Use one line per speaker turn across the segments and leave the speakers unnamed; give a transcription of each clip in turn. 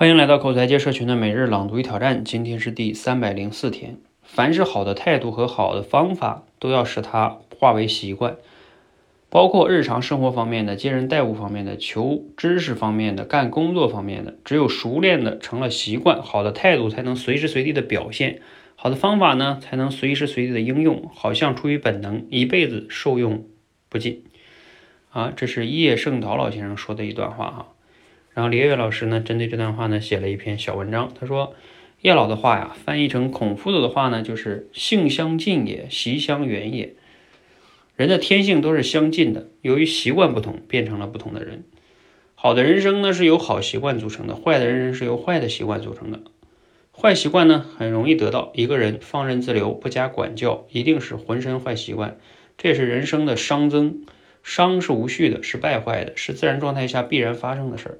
欢迎来到口才界社群的每日朗读与挑战，今天是第三百零四天。凡是好的态度和好的方法，都要使它化为习惯，包括日常生活方面的、接人待物方面的、求知识方面的、干工作方面的。只有熟练的成了习惯，好的态度才能随时随地的表现，好的方法呢才能随时随地的应用，好像出于本能，一辈子受用不尽。啊，这是叶圣陶老先生说的一段话哈。然后李月老师呢，针对这段话呢，写了一篇小文章。他说，叶老的话呀，翻译成孔夫子的话呢，就是“性相近也，习相远也”。人的天性都是相近的，由于习惯不同，变成了不同的人。好的人生呢，是由好习惯组成的；坏的人生是由坏的习惯组成的。坏习惯呢，很容易得到。一个人放任自流，不加管教，一定是浑身坏习惯。这也是人生的熵增。熵是无序的，是败坏的，是自然状态下必然发生的事儿。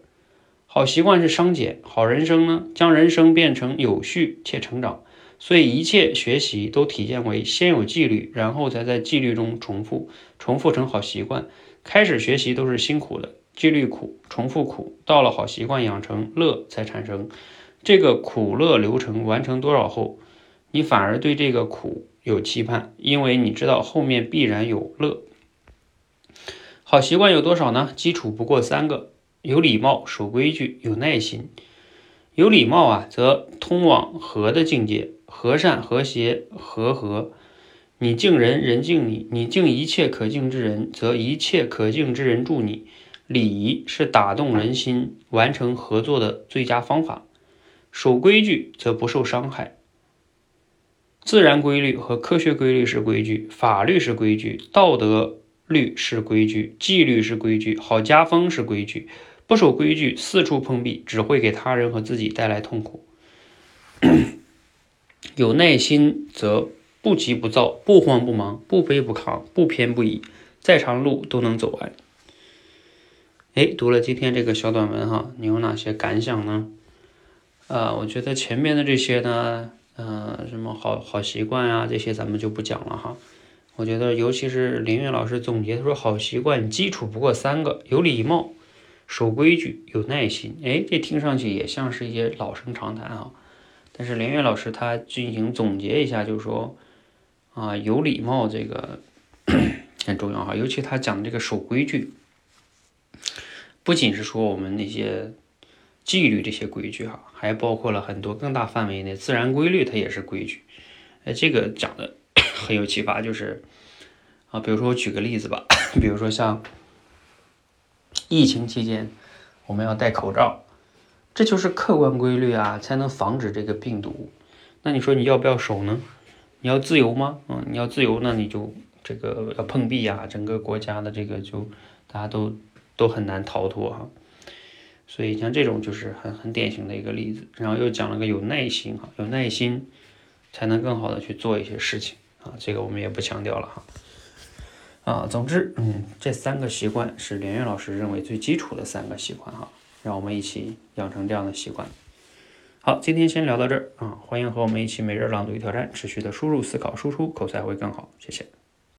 好习惯是商减，好人生呢，将人生变成有序且成长。所以一切学习都体现为先有纪律，然后才在纪律中重复，重复成好习惯。开始学习都是辛苦的，纪律苦，重复苦，到了好习惯养成，乐才产生。这个苦乐流程完成多少后，你反而对这个苦有期盼，因为你知道后面必然有乐。好习惯有多少呢？基础不过三个。有礼貌，守规矩，有耐心。有礼貌啊，则通往和的境界，和善、和谐、和和。你敬人，人敬你；你敬一切可敬之人，则一切可敬之人助你。礼仪是打动人心、完成合作的最佳方法。守规矩则不受伤害。自然规律和科学规律是规矩，法律是规矩，道德律是规矩，纪律是规矩，好家风是规矩。不守规矩，四处碰壁，只会给他人和自己带来痛苦。有耐心，则不急不躁，不慌不忙，不卑不亢，不偏不倚，再长路都能走完。哎，读了今天这个小短文哈，你有哪些感想呢？啊，我觉得前面的这些呢，呃，什么好好习惯啊，这些咱们就不讲了哈。我觉得，尤其是林月老师总结，他说好习惯基础不过三个：有礼貌。守规矩，有耐心，哎，这听上去也像是一些老生常谈啊。但是连岳老师他进行总结一下，就是说啊，有礼貌这个很重要哈。尤其他讲这个守规矩，不仅是说我们那些纪律这些规矩哈，还包括了很多更大范围内自然规律，它也是规矩。哎，这个讲的 很有启发，就是啊，比如说我举个例子吧，比如说像。疫情期间，我们要戴口罩，这就是客观规律啊，才能防止这个病毒。那你说你要不要守呢？你要自由吗？嗯，你要自由，那你就这个要碰壁呀，整个国家的这个就大家都都很难逃脱哈。所以像这种就是很很典型的一个例子。然后又讲了个有耐心哈，有耐心才能更好的去做一些事情啊，这个我们也不强调了哈。啊，总之，嗯，这三个习惯是连岳老师认为最基础的三个习惯哈，让我们一起养成这样的习惯。好，今天先聊到这儿啊，欢迎和我们一起每日朗读与挑战，持续的输入、思考、输出，口才会更好。谢谢。